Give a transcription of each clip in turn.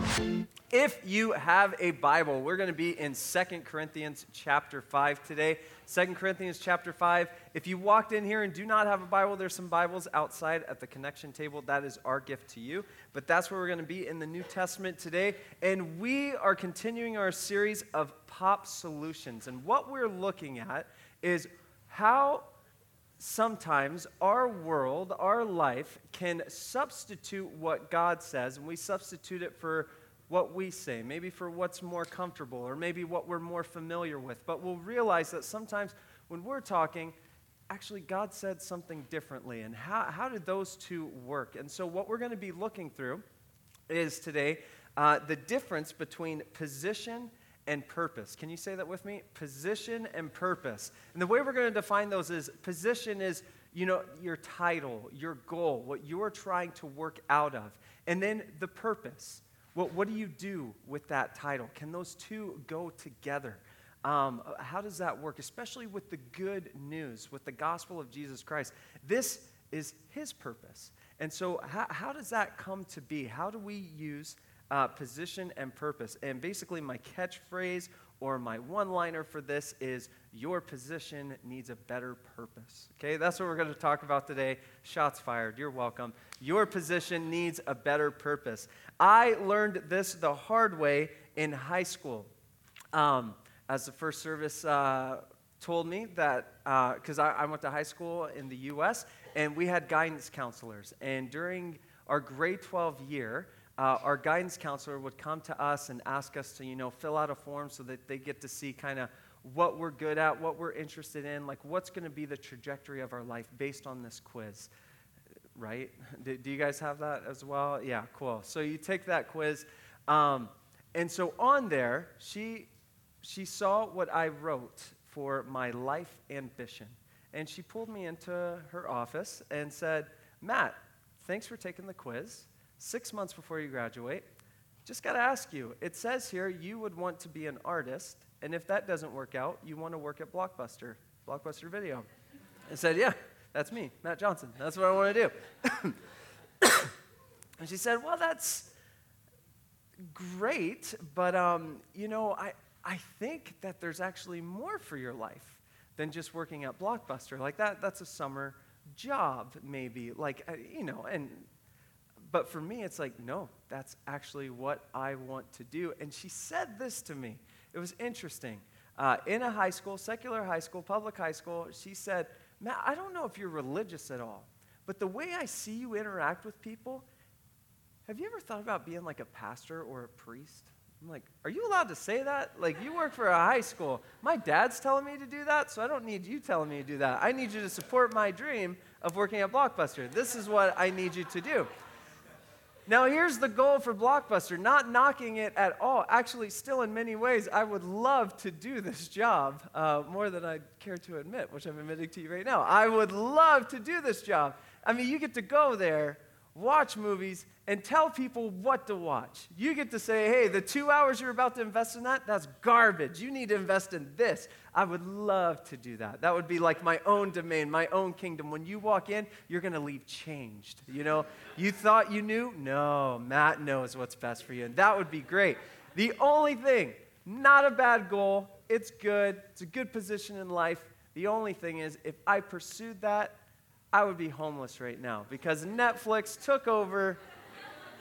Cool. If you have a Bible, we're going to be in Second Corinthians chapter 5 today. Second Corinthians chapter 5. If you walked in here and do not have a Bible, there's some Bibles outside at the connection table. That is our gift to you. But that's where we're going to be in the New Testament today. And we are continuing our series of pop solutions. And what we're looking at is how sometimes our world, our life, can substitute what God says, and we substitute it for what we say, maybe for what's more comfortable, or maybe what we're more familiar with. But we'll realize that sometimes when we're talking, actually God said something differently. And how, how did those two work? And so, what we're going to be looking through is today uh, the difference between position and purpose. Can you say that with me? Position and purpose. And the way we're going to define those is position is, you know, your title, your goal, what you're trying to work out of. And then the purpose. What, what do you do with that title? Can those two go together? Um, how does that work? Especially with the good news, with the gospel of Jesus Christ. This is his purpose. And so, how, how does that come to be? How do we use uh, position and purpose. And basically, my catchphrase or my one liner for this is Your position needs a better purpose. Okay, that's what we're going to talk about today. Shots fired. You're welcome. Your position needs a better purpose. I learned this the hard way in high school. Um, as the first service uh, told me that, because uh, I, I went to high school in the U.S., and we had guidance counselors. And during our grade 12 year, uh, our guidance counselor would come to us and ask us to, you know, fill out a form so that they get to see kind of what we're good at, what we're interested in, like what's going to be the trajectory of our life based on this quiz, right? Do, do, you guys have that as well? Yeah, cool. So you take that quiz, um, and so on there, she she saw what I wrote for my life ambition, and she pulled me into her office and said, "Matt, thanks for taking the quiz." six months before you graduate. Just got to ask you it says here you would want to be an artist, and if that doesn't work out, you want to work at Blockbuster, Blockbuster Video. I said, Yeah, that's me, Matt Johnson. That's what I want to do. and she said, Well, that's great, but um, you know, I, I think that there's actually more for your life than just working at Blockbuster. Like that, that's a summer job, maybe. Like, uh, you know, and but for me, it's like, no, that's actually what I want to do. And she said this to me. It was interesting. Uh, in a high school, secular high school, public high school, she said, Matt, I don't know if you're religious at all, but the way I see you interact with people, have you ever thought about being like a pastor or a priest? I'm like, are you allowed to say that? Like, you work for a high school. My dad's telling me to do that, so I don't need you telling me to do that. I need you to support my dream of working at Blockbuster. This is what I need you to do. Now, here's the goal for Blockbuster not knocking it at all. Actually, still in many ways, I would love to do this job uh, more than I care to admit, which I'm admitting to you right now. I would love to do this job. I mean, you get to go there, watch movies, and tell people what to watch. You get to say, hey, the two hours you're about to invest in that, that's garbage. You need to invest in this. I would love to do that. That would be like my own domain, my own kingdom. When you walk in, you're going to leave changed. You know, you thought you knew? No, Matt knows what's best for you. And that would be great. The only thing, not a bad goal, it's good, it's a good position in life. The only thing is, if I pursued that, I would be homeless right now because Netflix took over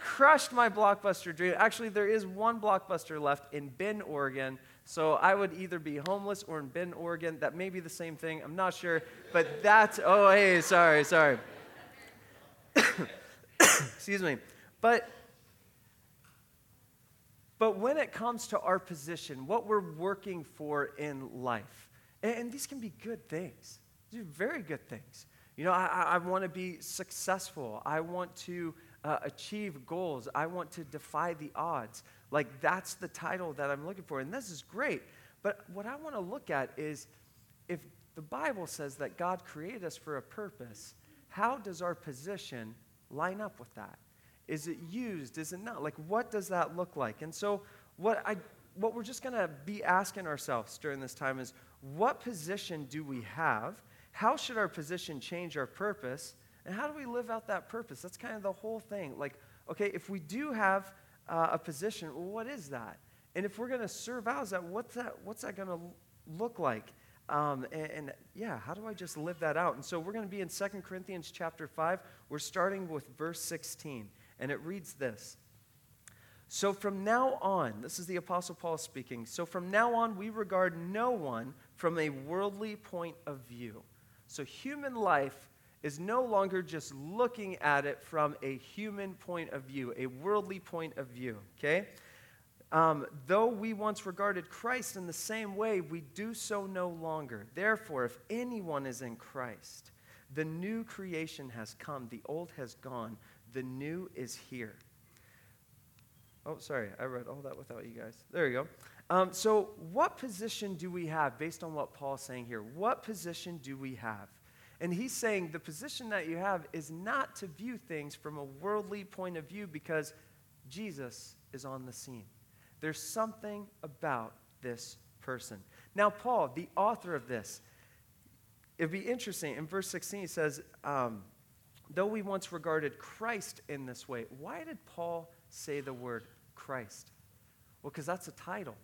crushed my blockbuster dream. Actually, there is one blockbuster left in Bend, Oregon. So I would either be homeless or in Bend, Oregon. That may be the same thing. I'm not sure. But that's, oh, hey, sorry, sorry. Excuse me. But, but when it comes to our position, what we're working for in life, and, and these can be good things, these are very good things. You know, I, I want to be successful. I want to uh, achieve goals. I want to defy the odds. Like, that's the title that I'm looking for. And this is great. But what I want to look at is if the Bible says that God created us for a purpose, how does our position line up with that? Is it used? Is it not? Like, what does that look like? And so, what, I, what we're just going to be asking ourselves during this time is what position do we have? How should our position change our purpose? And how do we live out that purpose? That's kind of the whole thing. Like, okay, if we do have uh, a position, well, what is that? And if we're going to serve out, that what's that? What's that going to look like? Um, and, and, yeah, how do I just live that out? And so we're going to be in 2 Corinthians chapter 5. We're starting with verse 16. And it reads this So from now on, this is the Apostle Paul speaking. So from now on, we regard no one from a worldly point of view. So human life is no longer just looking at it from a human point of view, a worldly point of view, okay? Um, though we once regarded Christ in the same way, we do so no longer. Therefore, if anyone is in Christ, the new creation has come, the old has gone, the new is here. Oh, sorry, I read all that without you guys. There you go. Um, so, what position do we have based on what Paul's saying here? What position do we have? And he's saying the position that you have is not to view things from a worldly point of view because Jesus is on the scene. There's something about this person. Now, Paul, the author of this, it'd be interesting. In verse 16, he says, um, Though we once regarded Christ in this way, why did Paul say the word Christ? Well, because that's a title.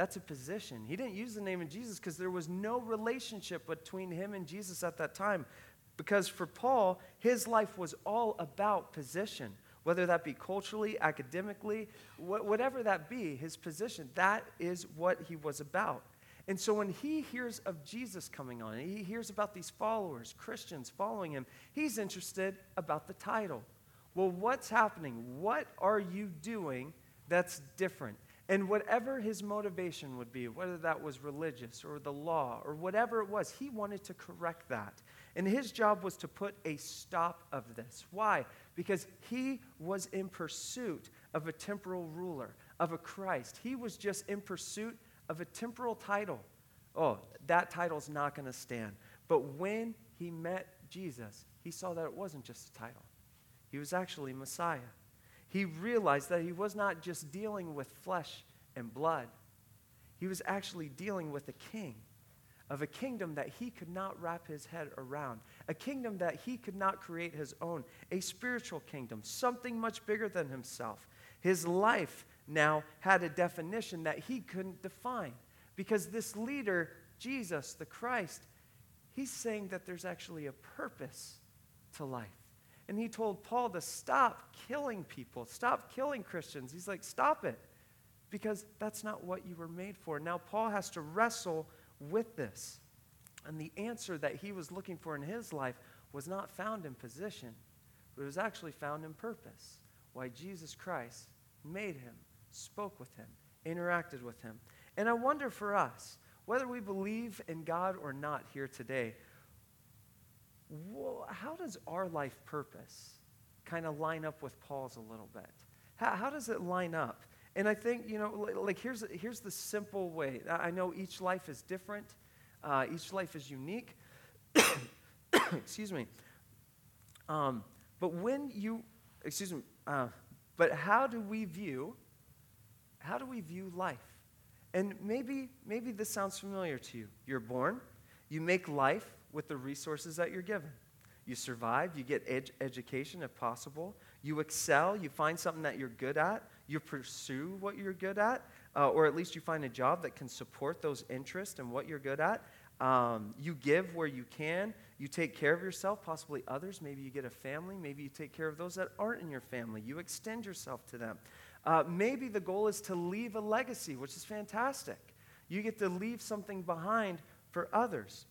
That's a position. He didn't use the name of Jesus because there was no relationship between him and Jesus at that time. Because for Paul, his life was all about position, whether that be culturally, academically, wh- whatever that be, his position, that is what he was about. And so when he hears of Jesus coming on, he hears about these followers, Christians following him, he's interested about the title. Well, what's happening? What are you doing that's different? And whatever his motivation would be, whether that was religious or the law or whatever it was, he wanted to correct that. And his job was to put a stop of this. Why? Because he was in pursuit of a temporal ruler, of a Christ. He was just in pursuit of a temporal title. Oh, that title's not going to stand. But when he met Jesus, he saw that it wasn't just a title. He was actually Messiah he realized that he was not just dealing with flesh and blood, he was actually dealing with a king of a kingdom that he could not wrap his head around, a kingdom that he could not create his own, a spiritual kingdom, something much bigger than himself. His life now had a definition that he couldn't define because this leader, Jesus, the Christ, he's saying that there's actually a purpose to life. And he told Paul to stop killing people, stop killing Christians. He's like, stop it, because that's not what you were made for. Now, Paul has to wrestle with this. And the answer that he was looking for in his life was not found in position, but it was actually found in purpose. Why Jesus Christ made him, spoke with him, interacted with him. And I wonder for us, whether we believe in God or not here today, how does our life purpose kind of line up with Paul's a little bit? How, how does it line up? And I think, you know, like here's, here's the simple way. I know each life is different, uh, each life is unique. excuse me. Um, but when you, excuse me, uh, but how do we view, how do we view life? And maybe, maybe this sounds familiar to you. You're born, you make life, with the resources that you're given. You survive, you get ed- education if possible, you excel, you find something that you're good at, you pursue what you're good at, uh, or at least you find a job that can support those interests and what you're good at. Um, you give where you can. You take care of yourself, possibly others. Maybe you get a family. Maybe you take care of those that aren't in your family. You extend yourself to them. Uh, maybe the goal is to leave a legacy, which is fantastic. You get to leave something behind for others.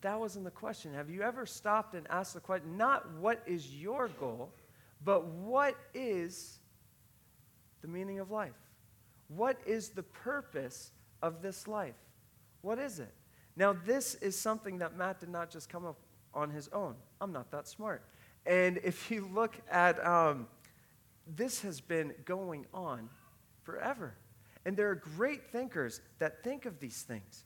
But that wasn't the question. Have you ever stopped and asked the question, not what is your goal, but what is the meaning of life? What is the purpose of this life? What is it? Now, this is something that Matt did not just come up on his own. I'm not that smart. And if you look at, um, this has been going on forever. And there are great thinkers that think of these things.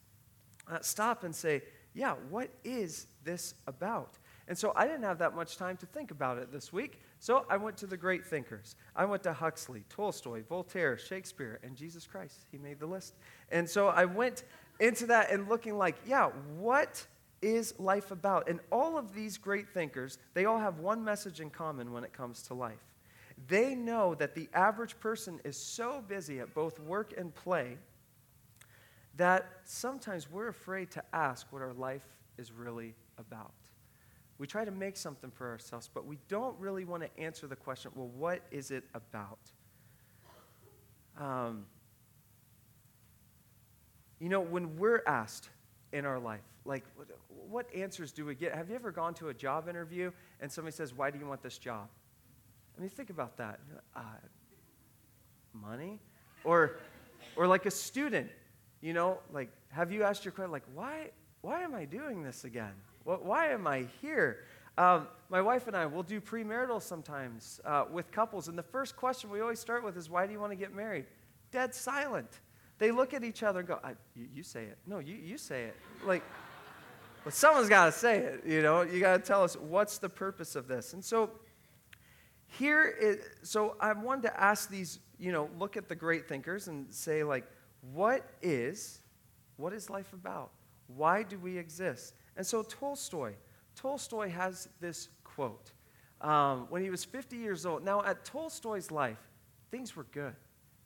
Uh, stop and say, yeah, what is this about? And so I didn't have that much time to think about it this week. So I went to the great thinkers. I went to Huxley, Tolstoy, Voltaire, Shakespeare, and Jesus Christ. He made the list. And so I went into that and looking like, yeah, what is life about? And all of these great thinkers, they all have one message in common when it comes to life. They know that the average person is so busy at both work and play that sometimes we're afraid to ask what our life is really about. We try to make something for ourselves, but we don't really want to answer the question well, what is it about? Um, you know, when we're asked in our life, like, what, what answers do we get? Have you ever gone to a job interview and somebody says, Why do you want this job? I mean, think about that. Uh, money? Or, or like a student, you know, like, have you asked your question, like, why, why am I doing this again? Why am I here? Um, my wife and I will do premarital sometimes uh, with couples, and the first question we always start with is, Why do you want to get married? Dead silent. They look at each other and go, you, you, say it. No, you, you say it. Like, well, someone's got to say it, you know. You got to tell us what's the purpose of this. And so, here is, so I wanted to ask these, you know, look at the great thinkers and say, like, what is, what is life about? Why do we exist? And so Tolstoy, Tolstoy has this quote um, when he was 50 years old. Now, at Tolstoy's life, things were good.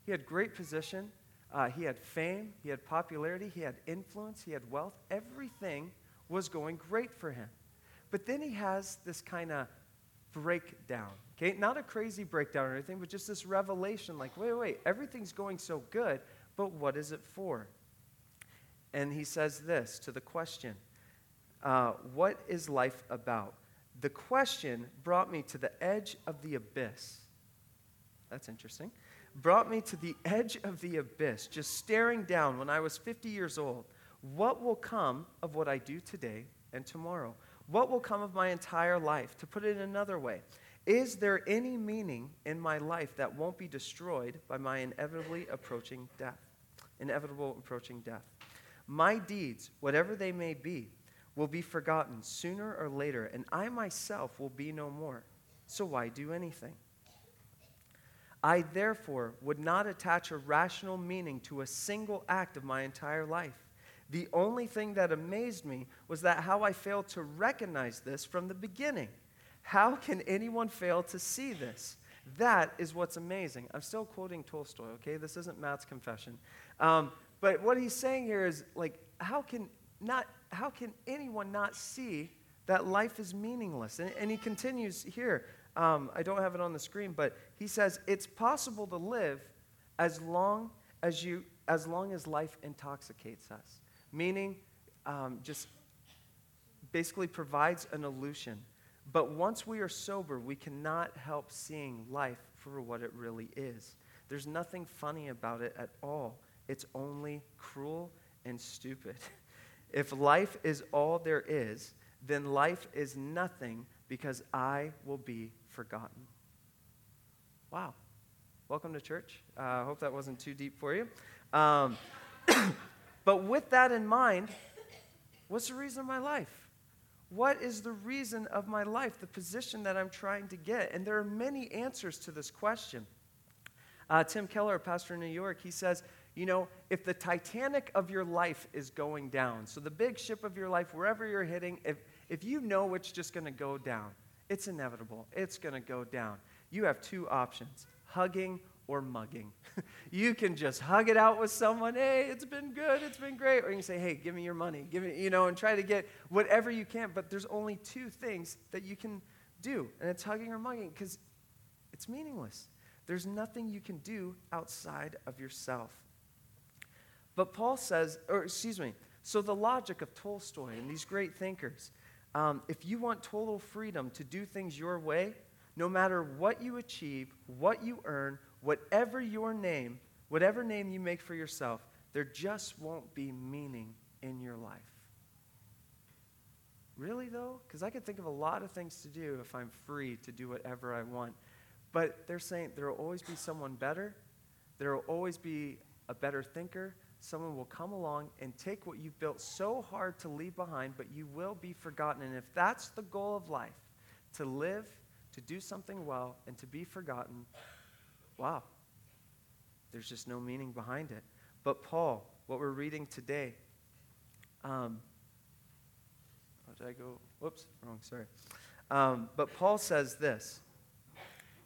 He had great position, uh, he had fame, he had popularity, he had influence, he had wealth. Everything was going great for him. But then he has this kind of breakdown. Okay, not a crazy breakdown or anything, but just this revelation like, wait, wait, everything's going so good, but what is it for? And he says this to the question uh, What is life about? The question brought me to the edge of the abyss. That's interesting. Brought me to the edge of the abyss, just staring down when I was 50 years old. What will come of what I do today and tomorrow? What will come of my entire life? To put it another way, is there any meaning in my life that won't be destroyed by my inevitably approaching death? Inevitable approaching death. My deeds, whatever they may be, will be forgotten sooner or later, and I myself will be no more. So why do anything? I therefore would not attach a rational meaning to a single act of my entire life. The only thing that amazed me was that how I failed to recognize this from the beginning. How can anyone fail to see this? That is what's amazing. I'm still quoting Tolstoy, okay? This isn't Matt's confession. Um, but what he's saying here is like, how can not how can anyone not see that life is meaningless? And, and he continues here. Um, I don't have it on the screen, but he says it's possible to live as long as you as long as life intoxicates us meaning um, just basically provides an illusion. But once we are sober, we cannot help seeing life for what it really is. There's nothing funny about it at all. It's only cruel and stupid. If life is all there is, then life is nothing because I will be forgotten. Wow. Welcome to church. I uh, hope that wasn't too deep for you. Um, But with that in mind, what's the reason of my life? What is the reason of my life, the position that I'm trying to get? And there are many answers to this question. Uh, Tim Keller, pastor in New York, he says, you know, if the Titanic of your life is going down, so the big ship of your life, wherever you're hitting, if, if you know it's just going to go down, it's inevitable, it's going to go down, you have two options hugging or mugging. you can just hug it out with someone, hey, it's been good, it's been great. Or you can say, hey, give me your money, give me, you know, and try to get whatever you can. But there's only two things that you can do, and it's hugging or mugging because it's meaningless. There's nothing you can do outside of yourself. But Paul says, or excuse me, so the logic of Tolstoy and these great thinkers, um, if you want total freedom to do things your way, no matter what you achieve, what you earn, whatever your name, whatever name you make for yourself, there just won't be meaning in your life. Really, though? Because I could think of a lot of things to do if I'm free to do whatever I want. But they're saying there will always be someone better, there will always be a better thinker. Someone will come along and take what you've built so hard to leave behind, but you will be forgotten. And if that's the goal of life, to live, to do something well, and to be forgotten, wow, there's just no meaning behind it. But Paul, what we're reading today, um, did I go? Whoops, wrong, sorry. Um, but Paul says this.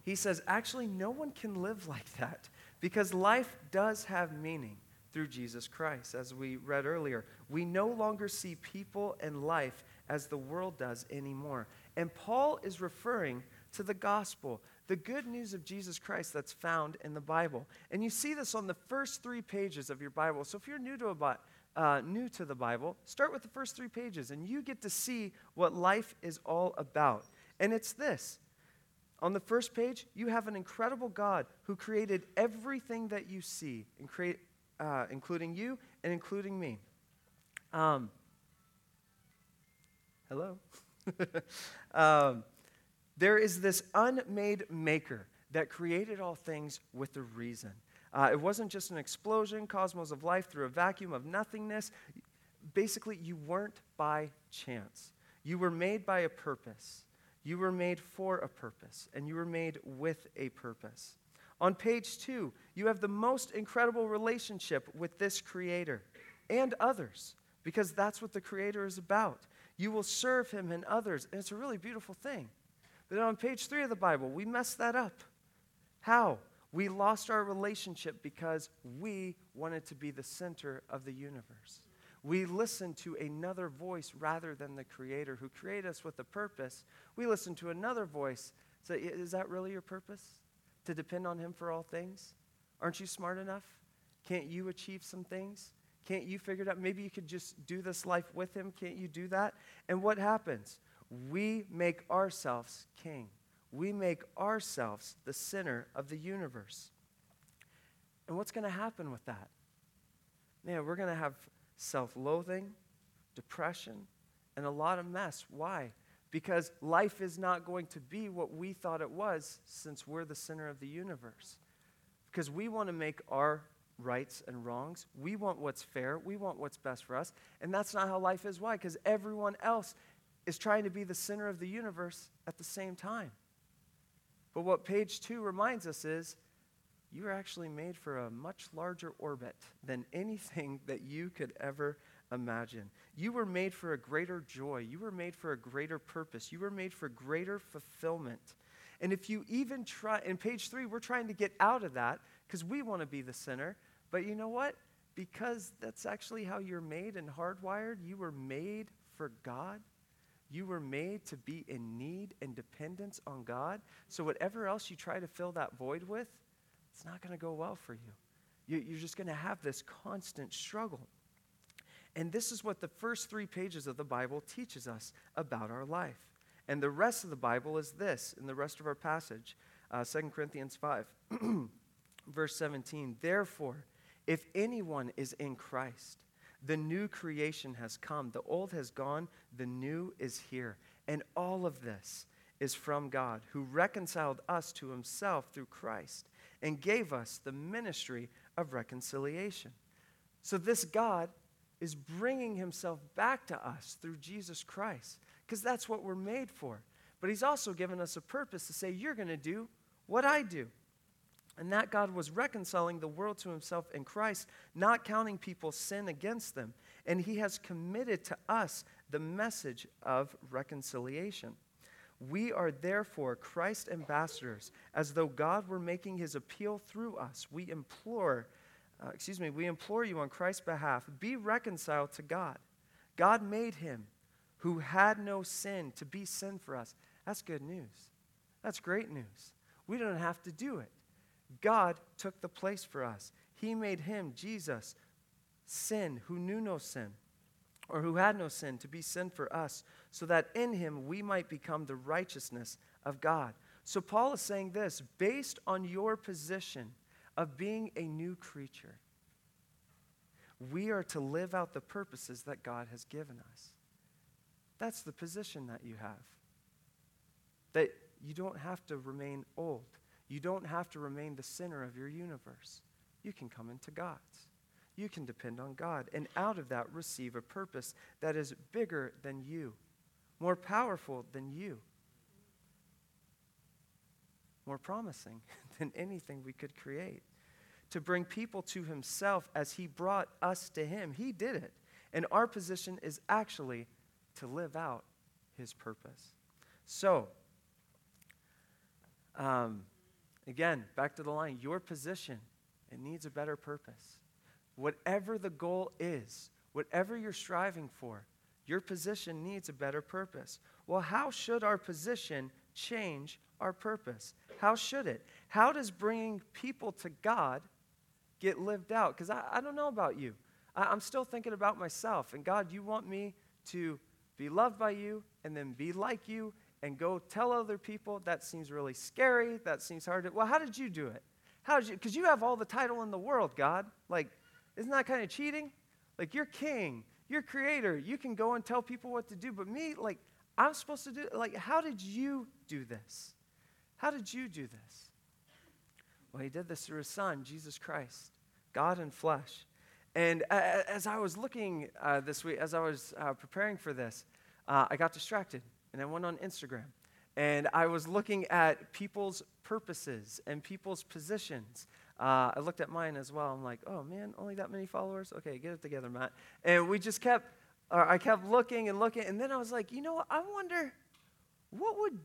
he says, actually, no one can live like that because life does have meaning through Jesus Christ. As we read earlier, we no longer see people and life as the world does anymore. And Paul is referring to the gospel, the good news of Jesus Christ that's found in the Bible. And you see this on the first three pages of your Bible. So if you're new to, a, uh, new to the Bible, start with the first three pages and you get to see what life is all about. And it's this. On the first page, you have an incredible God who created everything that you see, create, uh, including you and including me. Um, hello? um, there is this unmade maker that created all things with a reason. Uh, it wasn't just an explosion, cosmos of life through a vacuum of nothingness. Basically, you weren't by chance. You were made by a purpose. You were made for a purpose, and you were made with a purpose. On page two, you have the most incredible relationship with this Creator and others, because that's what the Creator is about. You will serve Him and others, and it's a really beautiful thing. But on page three of the Bible, we messed that up. How? We lost our relationship because we wanted to be the center of the universe. We listened to another voice rather than the Creator who created us with a purpose. We listened to another voice. Say, is that really your purpose? To depend on Him for all things? Aren't you smart enough? Can't you achieve some things? Can't you figure it out? Maybe you could just do this life with Him. Can't you do that? And what happens? We make ourselves king. We make ourselves the center of the universe. And what's going to happen with that? Man, we're going to have self loathing, depression, and a lot of mess. Why? Because life is not going to be what we thought it was since we're the center of the universe. Because we want to make our rights and wrongs. We want what's fair. We want what's best for us. And that's not how life is. Why? Because everyone else is trying to be the center of the universe at the same time. But what page two reminds us is you are actually made for a much larger orbit than anything that you could ever imagine. You were made for a greater joy. You were made for a greater purpose. You were made for greater fulfillment. And if you even try, in page three, we're trying to get out of that because we want to be the center. But you know what? Because that's actually how you're made and hardwired, you were made for God. You were made to be in need and dependence on God. So, whatever else you try to fill that void with, it's not going to go well for you. You're just going to have this constant struggle. And this is what the first three pages of the Bible teaches us about our life. And the rest of the Bible is this in the rest of our passage, uh, 2 Corinthians 5, verse 17. Therefore, if anyone is in Christ, the new creation has come. The old has gone, the new is here. And all of this is from God, who reconciled us to himself through Christ and gave us the ministry of reconciliation. So, this God is bringing himself back to us through Jesus Christ, because that's what we're made for. But he's also given us a purpose to say, You're going to do what I do. And that God was reconciling the world to himself in Christ, not counting people's sin against them. And he has committed to us the message of reconciliation. We are therefore Christ ambassadors, as though God were making his appeal through us. We implore, uh, excuse me, we implore you on Christ's behalf, be reconciled to God. God made him who had no sin to be sin for us. That's good news. That's great news. We don't have to do it. God took the place for us. He made him, Jesus, sin, who knew no sin or who had no sin, to be sin for us, so that in him we might become the righteousness of God. So Paul is saying this based on your position of being a new creature, we are to live out the purposes that God has given us. That's the position that you have. That you don't have to remain old. You don't have to remain the center of your universe. You can come into God's you can depend on God. And out of that, receive a purpose that is bigger than you, more powerful than you, more promising than anything we could create. To bring people to Himself as He brought us to Him. He did it. And our position is actually to live out His purpose. So, Um, again, back to the line your position, it needs a better purpose. Whatever the goal is, whatever you're striving for, your position needs a better purpose. Well, how should our position change our purpose? How should it? How does bringing people to God get lived out? Because I, I, don't know about you. I, I'm still thinking about myself. And God, you want me to be loved by you and then be like you and go tell other people. That seems really scary. That seems hard to. Well, how did you do it? How did you? Because you have all the title in the world, God. Like, isn't that kind of cheating? Like, you're king, you're creator. You can go and tell people what to do. But me, like, I'm supposed to do. Like, how did you do this? How did you do this? Well, he did this through his son, Jesus Christ, God in flesh. And uh, as I was looking uh, this week, as I was uh, preparing for this, uh, I got distracted and I went on Instagram. And I was looking at people's purposes and people's positions. Uh, I looked at mine as well. I'm like, oh man, only that many followers? Okay, get it together, Matt. And we just kept, I kept looking and looking. And then I was like, you know what? I wonder what would,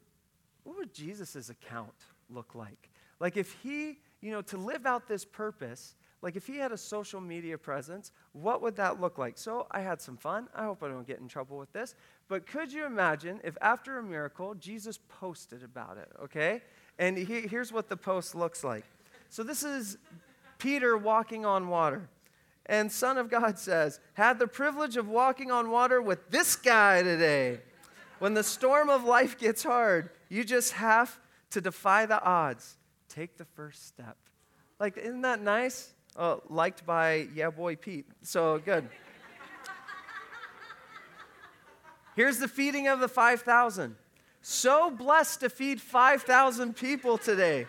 what would Jesus' account look like? Like if he, you know, to live out this purpose, like if he had a social media presence, what would that look like? So I had some fun. I hope I don't get in trouble with this. But could you imagine if after a miracle, Jesus posted about it, okay? And he, here's what the post looks like. So this is Peter walking on water. And Son of God says, Had the privilege of walking on water with this guy today. When the storm of life gets hard, you just have to defy the odds. Take the first step. Like, isn't that nice? Oh, liked by Yeah Boy Pete. So good. Here's the feeding of the 5,000. So blessed to feed 5,000 people today.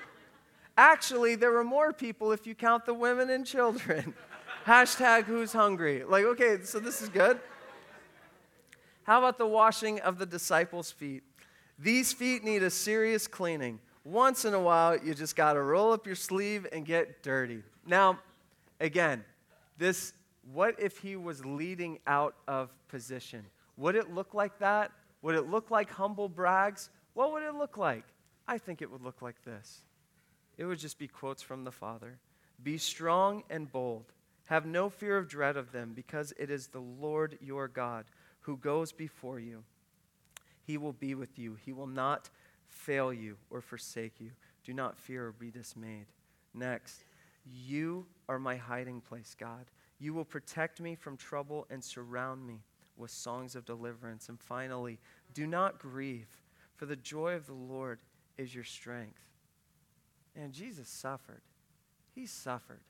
Actually, there were more people if you count the women and children. Hashtag who's hungry. Like, okay, so this is good. How about the washing of the disciples' feet? These feet need a serious cleaning. Once in a while, you just got to roll up your sleeve and get dirty. Now, again, this what if he was leading out of position? Would it look like that? Would it look like humble brags? What would it look like? I think it would look like this. It would just be quotes from the Father. Be strong and bold. Have no fear of dread of them, because it is the Lord your God who goes before you. He will be with you. He will not fail you or forsake you. Do not fear or be dismayed. Next, you are my hiding place, God. You will protect me from trouble and surround me with songs of deliverance. And finally, do not grieve, for the joy of the Lord is your strength. And Jesus suffered. He suffered.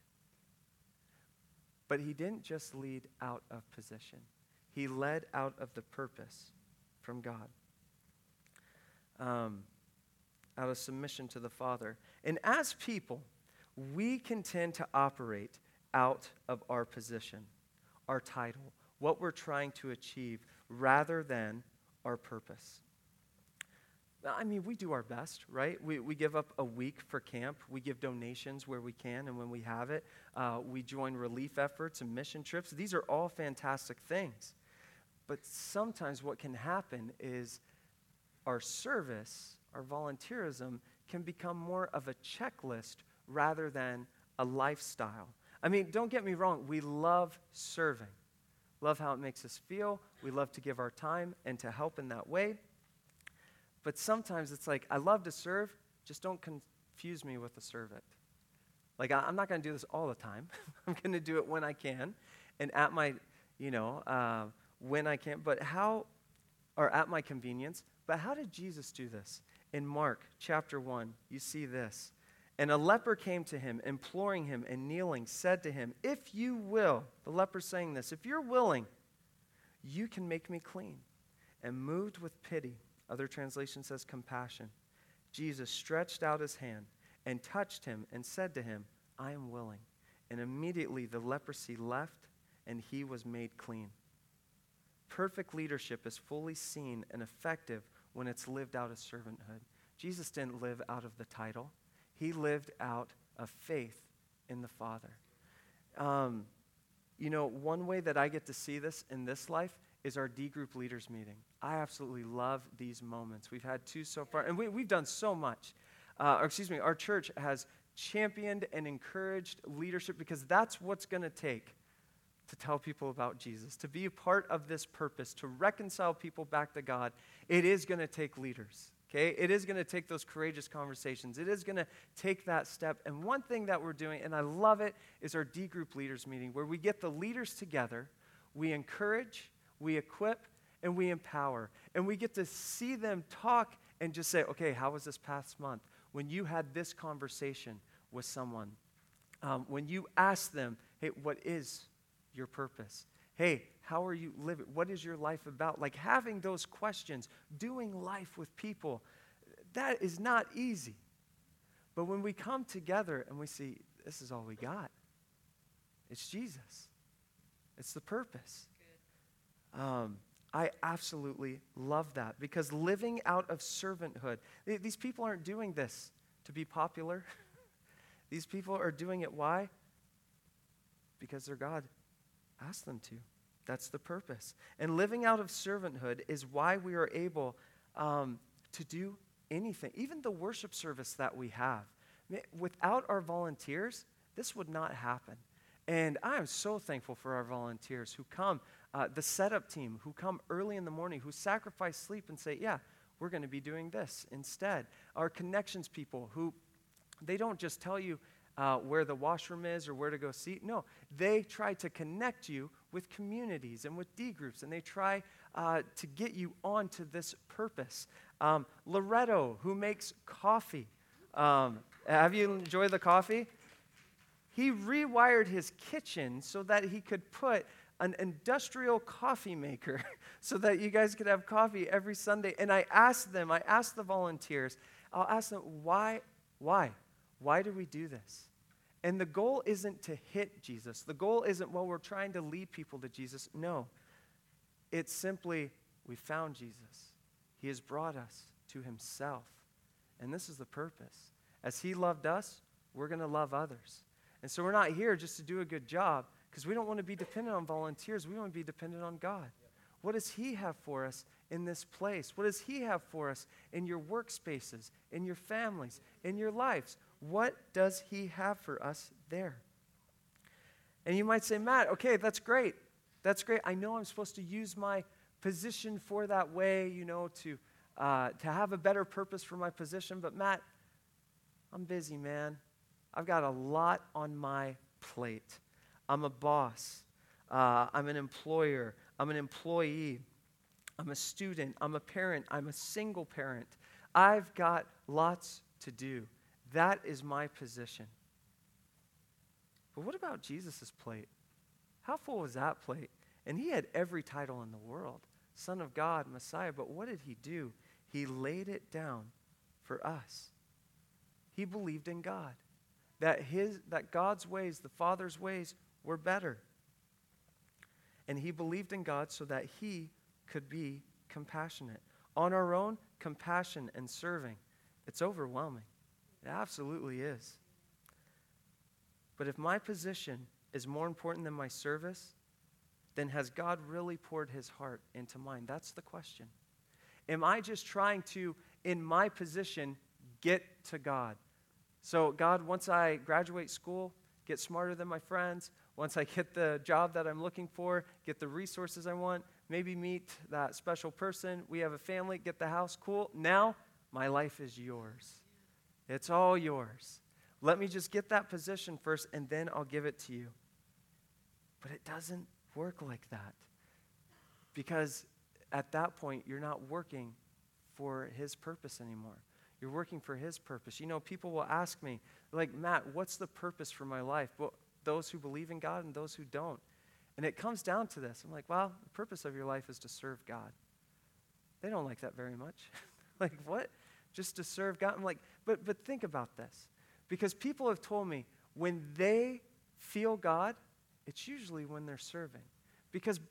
But he didn't just lead out of position, he led out of the purpose from God, um, out of submission to the Father. And as people, we can tend to operate out of our position, our title, what we're trying to achieve rather than our purpose. I mean, we do our best, right? We, we give up a week for camp. We give donations where we can and when we have it. Uh, we join relief efforts and mission trips. These are all fantastic things. But sometimes what can happen is our service, our volunteerism, can become more of a checklist rather than a lifestyle. I mean, don't get me wrong, we love serving love how it makes us feel. We love to give our time and to help in that way. But sometimes it's like, I love to serve, just don't confuse me with a servant. Like, I, am not going to do this all the time. I'm going to do it when I can and at my, you know, uh, when I can. But how, or at my convenience. But how did Jesus do this? In Mark chapter 1, you see this. And a leper came to him, imploring him and kneeling, said to him, If you will, the leper saying this, if you're willing, you can make me clean. And moved with pity, other translation says compassion, Jesus stretched out his hand and touched him and said to him, I am willing. And immediately the leprosy left and he was made clean. Perfect leadership is fully seen and effective when it's lived out as servanthood. Jesus didn't live out of the title. He lived out of faith in the Father. Um, you know, one way that I get to see this in this life is our D group leaders meeting. I absolutely love these moments. We've had two so far, and we, we've done so much. uh, or excuse me, our church has championed and encouraged leadership because that's what's going to take to tell people about Jesus, to be a part of this purpose, to reconcile people back to God. It is going to take leaders. Okay? It is going to take those courageous conversations. It is going to take that step. And one thing that we're doing, and I love it, is our D group leaders meeting where we get the leaders together, we encourage, we equip, and we empower. And we get to see them talk and just say, okay, how was this past month? When you had this conversation with someone, um, when you asked them, hey, what is your purpose? Hey, how are you living? What is your life about? Like having those questions, doing life with people, that is not easy. But when we come together and we see this is all we got, it's Jesus, it's the purpose. Um, I absolutely love that because living out of servanthood, these people aren't doing this to be popular. these people are doing it why? Because they're God asked them to. That's the purpose. And living out of servanthood is why we are able um, to do anything, even the worship service that we have. Without our volunteers, this would not happen. And I am so thankful for our volunteers who come, uh, the setup team, who come early in the morning, who sacrifice sleep and say, Yeah, we're going to be doing this instead. Our connections people who they don't just tell you uh, where the washroom is or where to go see. No, they try to connect you with communities and with D groups, and they try uh, to get you onto this purpose. Um, Loretto, who makes coffee, um, have you enjoyed the coffee? He rewired his kitchen so that he could put an industrial coffee maker so that you guys could have coffee every Sunday. And I asked them, I asked the volunteers, I'll ask them, why, why? Why do we do this? And the goal isn't to hit Jesus. The goal isn't, well, we're trying to lead people to Jesus. No. It's simply, we found Jesus. He has brought us to himself. And this is the purpose. As he loved us, we're going to love others. And so we're not here just to do a good job because we don't want to be dependent on volunteers. We want to be dependent on God. What does He have for us in this place? What does He have for us in your workspaces, in your families, in your lives? What does He have for us there? And you might say, Matt, okay, that's great. That's great. I know I'm supposed to use my position for that way, you know, to, uh, to have a better purpose for my position. But Matt, I'm busy, man. I've got a lot on my plate. I'm a boss. Uh, I'm an employer. I'm an employee. I'm a student. I'm a parent. I'm a single parent. I've got lots to do. That is my position. But what about Jesus' plate? How full was that plate? And he had every title in the world Son of God, Messiah. But what did he do? He laid it down for us. He believed in God, that, his, that God's ways, the Father's ways, were better. And he believed in God so that he could be compassionate. On our own, compassion and serving, it's overwhelming. It absolutely is. But if my position is more important than my service, then has God really poured his heart into mine? That's the question. Am I just trying to, in my position, get to God? So, God, once I graduate school, get smarter than my friends, once I get the job that I'm looking for, get the resources I want, maybe meet that special person, we have a family, get the house, cool. Now, my life is yours. It's all yours. Let me just get that position first, and then I'll give it to you. But it doesn't work like that. Because at that point, you're not working for His purpose anymore. You're working for His purpose. You know, people will ask me, like, Matt, what's the purpose for my life? Well, those who believe in God and those who don't. And it comes down to this. I'm like, well, the purpose of your life is to serve God. They don't like that very much. like, what? Just to serve God? I'm like, but, but think about this. Because people have told me when they feel God, it's usually when they're serving. Because,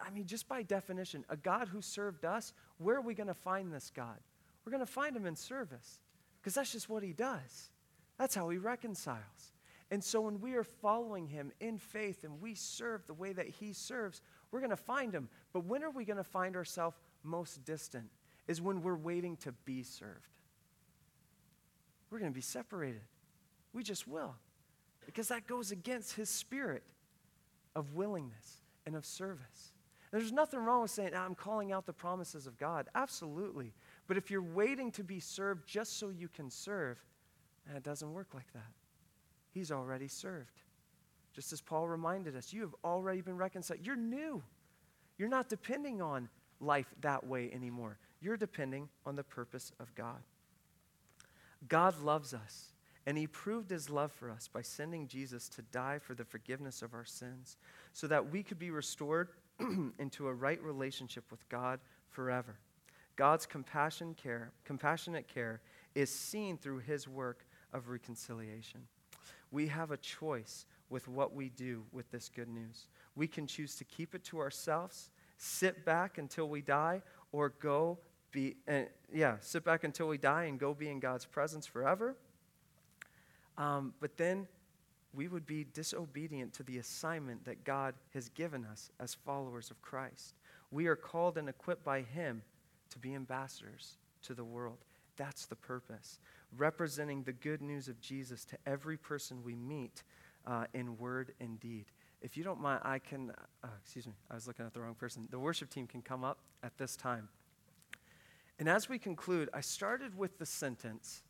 I mean, just by definition, a God who served us, where are we going to find this God? We're going to find him in service. Because that's just what he does. That's how he reconciles. And so when we are following him in faith and we serve the way that he serves, we're going to find him. But when are we going to find ourselves most distant? Is when we're waiting to be served we're going to be separated. We just will. Because that goes against his spirit of willingness and of service. And there's nothing wrong with saying, I'm calling out the promises of God. Absolutely. But if you're waiting to be served just so you can serve, it doesn't work like that. He's already served. Just as Paul reminded us, you have already been reconciled. You're new. You're not depending on life that way anymore. You're depending on the purpose of God. God loves us, and He proved His love for us by sending Jesus to die for the forgiveness of our sins so that we could be restored into a right relationship with God forever. God's compassion care, compassionate care is seen through His work of reconciliation. We have a choice with what we do with this good news. We can choose to keep it to ourselves, sit back until we die, or go be, uh, yeah, sit back until we die and go be in God's presence forever. Um, but then we would be disobedient to the assignment that God has given us as followers of Christ. We are called and equipped by Him to be ambassadors to the world. That's the purpose. Representing the good news of Jesus to every person we meet uh, in word and deed. If you don't mind, I can, uh, excuse me, I was looking at the wrong person. The worship team can come up at this time. And as we conclude, I started with the sentence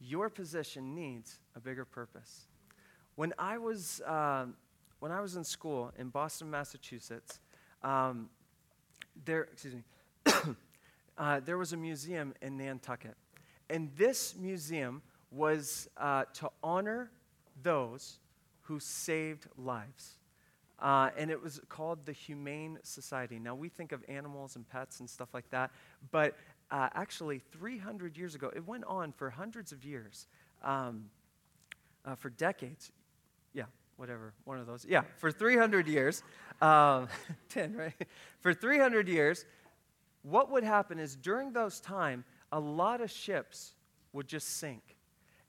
Your position needs a bigger purpose. When I was, uh, when I was in school in Boston, Massachusetts, um, there, excuse me, uh, there was a museum in Nantucket. And this museum was uh, to honor those who saved lives. Uh, and it was called the Humane Society. Now, we think of animals and pets and stuff like that, but uh, actually, 300 years ago, it went on for hundreds of years, um, uh, for decades. Yeah, whatever, one of those. Yeah, for 300 years, um, 10, right? For 300 years, what would happen is during those time, a lot of ships would just sink,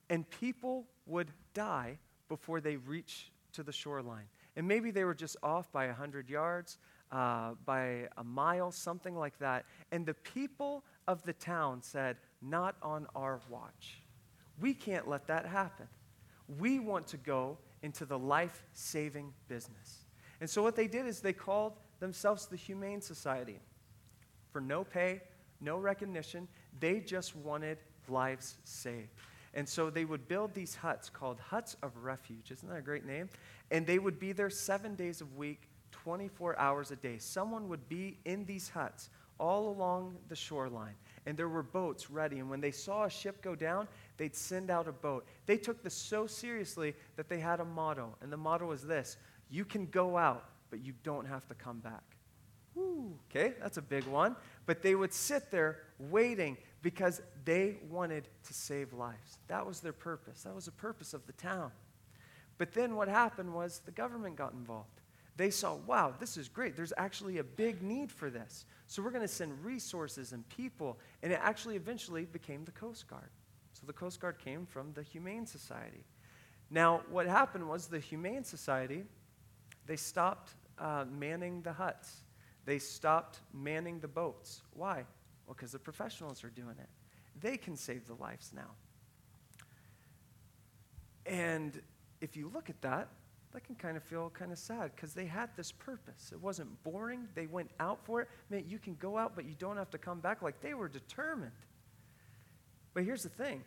and people would die before they reach to the shoreline. And maybe they were just off by 100 yards, uh, by a mile, something like that. And the people of the town said, Not on our watch. We can't let that happen. We want to go into the life saving business. And so what they did is they called themselves the Humane Society. For no pay, no recognition, they just wanted lives saved. And so they would build these huts called huts of refuge. Isn't that a great name? And they would be there seven days a week, 24 hours a day. Someone would be in these huts all along the shoreline. And there were boats ready. And when they saw a ship go down, they'd send out a boat. They took this so seriously that they had a motto. And the motto was this You can go out, but you don't have to come back. Woo, okay, that's a big one. But they would sit there waiting because they wanted to save lives. That was their purpose. That was the purpose of the town. But then what happened was the government got involved. They saw, wow, this is great. There's actually a big need for this. So we're going to send resources and people. And it actually eventually became the Coast Guard. So the Coast Guard came from the Humane Society. Now, what happened was the Humane Society, they stopped uh, manning the huts. They stopped manning the boats. Why? Well, because the professionals are doing it. They can save the lives now. And if you look at that, that can kind of feel kind of sad because they had this purpose. It wasn't boring. They went out for it. Man, you can go out, but you don't have to come back. Like they were determined. But here's the thing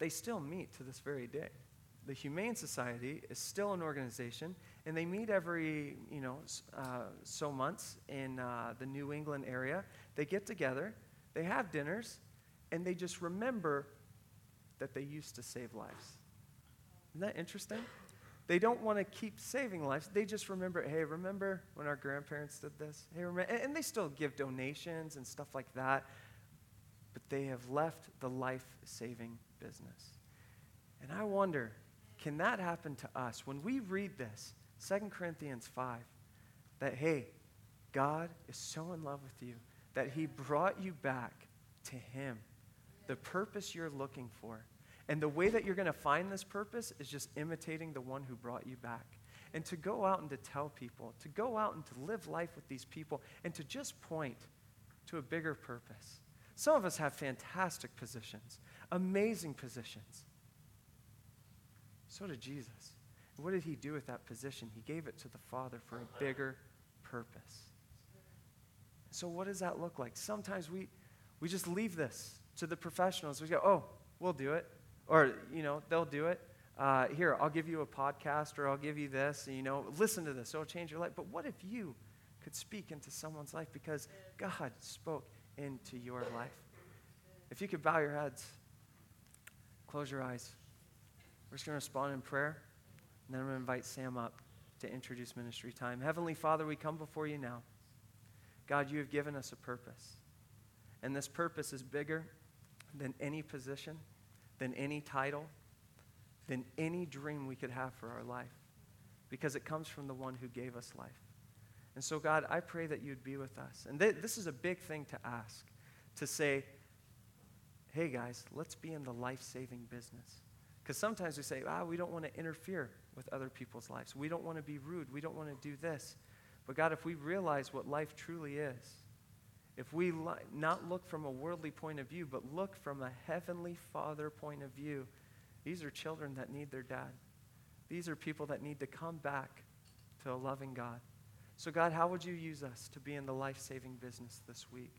they still meet to this very day. The Humane Society is still an organization, and they meet every, you know, uh, so months in uh, the New England area. They get together, they have dinners, and they just remember that they used to save lives. Isn't that interesting? They don't want to keep saving lives. They just remember, hey, remember when our grandparents did this? Hey, remember? And they still give donations and stuff like that, but they have left the life saving business. And I wonder, can that happen to us? When we read this, 2 Corinthians 5, that, hey, God is so in love with you that he brought you back to him, the purpose you're looking for. And the way that you're going to find this purpose is just imitating the one who brought you back. And to go out and to tell people, to go out and to live life with these people, and to just point to a bigger purpose. Some of us have fantastic positions, amazing positions. So did Jesus. what did he do with that position? He gave it to the Father for a bigger purpose. So, what does that look like? Sometimes we, we just leave this to the professionals. We go, oh, we'll do it. Or, you know, they'll do it. Uh, here, I'll give you a podcast or I'll give you this. And, you know, listen to this. It'll change your life. But what if you could speak into someone's life because God spoke into your life? If you could bow your heads, close your eyes. We're just going to respond in prayer, and then I'm going to invite Sam up to introduce ministry time. Heavenly Father, we come before you now. God, you have given us a purpose. And this purpose is bigger than any position, than any title, than any dream we could have for our life, because it comes from the one who gave us life. And so, God, I pray that you'd be with us. And th- this is a big thing to ask to say, hey, guys, let's be in the life saving business. Because sometimes we say, ah, we don't want to interfere with other people's lives. We don't want to be rude. We don't want to do this. But God, if we realize what life truly is, if we li- not look from a worldly point of view, but look from a heavenly Father point of view, these are children that need their dad. These are people that need to come back to a loving God. So, God, how would you use us to be in the life saving business this week?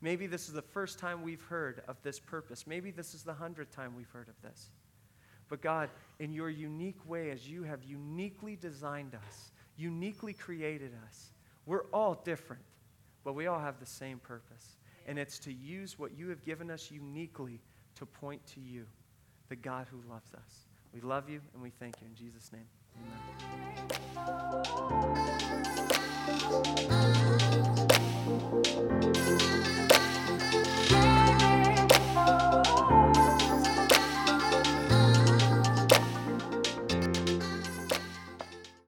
Maybe this is the first time we've heard of this purpose. Maybe this is the hundredth time we've heard of this. But God, in your unique way, as you have uniquely designed us, uniquely created us. We're all different, but we all have the same purpose. And it's to use what you have given us uniquely to point to you, the God who loves us. We love you and we thank you. In Jesus' name, amen.